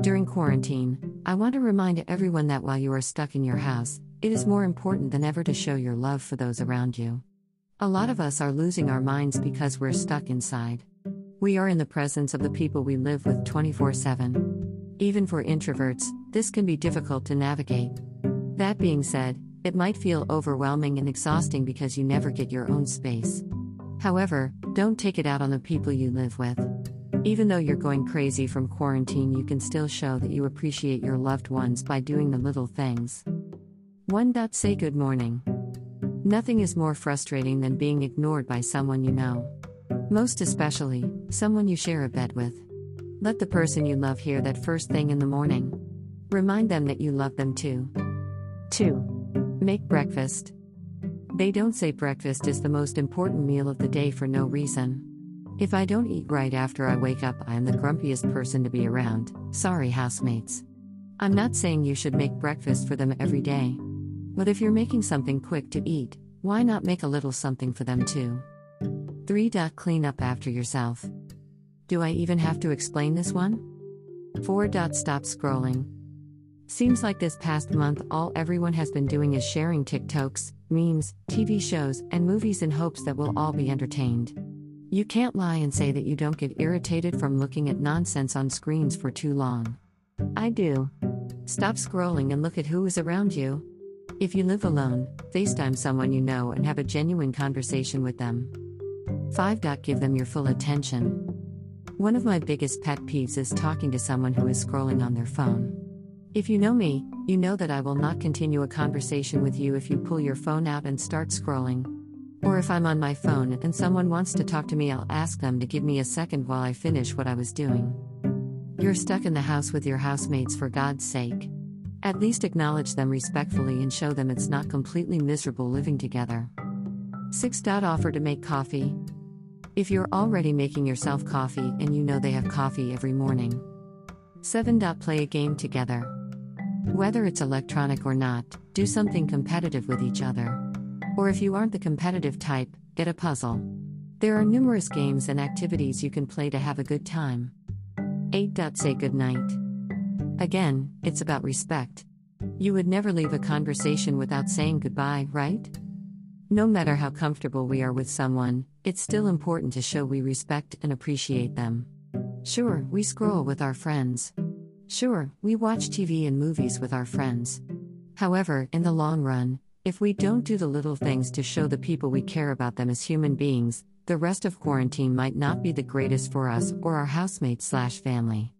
During quarantine, I want to remind everyone that while you are stuck in your house, it is more important than ever to show your love for those around you. A lot of us are losing our minds because we're stuck inside. We are in the presence of the people we live with 24 7. Even for introverts, this can be difficult to navigate. That being said, it might feel overwhelming and exhausting because you never get your own space. However, don't take it out on the people you live with. Even though you're going crazy from quarantine, you can still show that you appreciate your loved ones by doing the little things. 1. Say good morning. Nothing is more frustrating than being ignored by someone you know. Most especially, someone you share a bed with. Let the person you love hear that first thing in the morning. Remind them that you love them too. 2. Make breakfast. They don't say breakfast is the most important meal of the day for no reason. If I don't eat right after I wake up, I am the grumpiest person to be around. Sorry, housemates. I'm not saying you should make breakfast for them every day. But if you're making something quick to eat, why not make a little something for them too? 3. Clean up after yourself. Do I even have to explain this one? 4. Stop scrolling. Seems like this past month all everyone has been doing is sharing TikToks, memes, TV shows, and movies in hopes that we'll all be entertained. You can't lie and say that you don't get irritated from looking at nonsense on screens for too long. I do. Stop scrolling and look at who is around you. If you live alone, FaceTime someone you know and have a genuine conversation with them. 5. Give them your full attention. One of my biggest pet peeves is talking to someone who is scrolling on their phone. If you know me, you know that I will not continue a conversation with you if you pull your phone out and start scrolling. Or if I'm on my phone and someone wants to talk to me, I'll ask them to give me a second while I finish what I was doing. You're stuck in the house with your housemates for God's sake. At least acknowledge them respectfully and show them it's not completely miserable living together. 6. Offer to make coffee. If you're already making yourself coffee and you know they have coffee every morning. 7. Play a game together. Whether it's electronic or not, do something competitive with each other. Or if you aren't the competitive type, get a puzzle. There are numerous games and activities you can play to have a good time. 8. Say goodnight. Again, it's about respect. You would never leave a conversation without saying goodbye, right? No matter how comfortable we are with someone, it's still important to show we respect and appreciate them. Sure, we scroll with our friends. Sure, we watch TV and movies with our friends. However, in the long run, if we don't do the little things to show the people we care about them as human beings, the rest of quarantine might not be the greatest for us or our housemates slash family.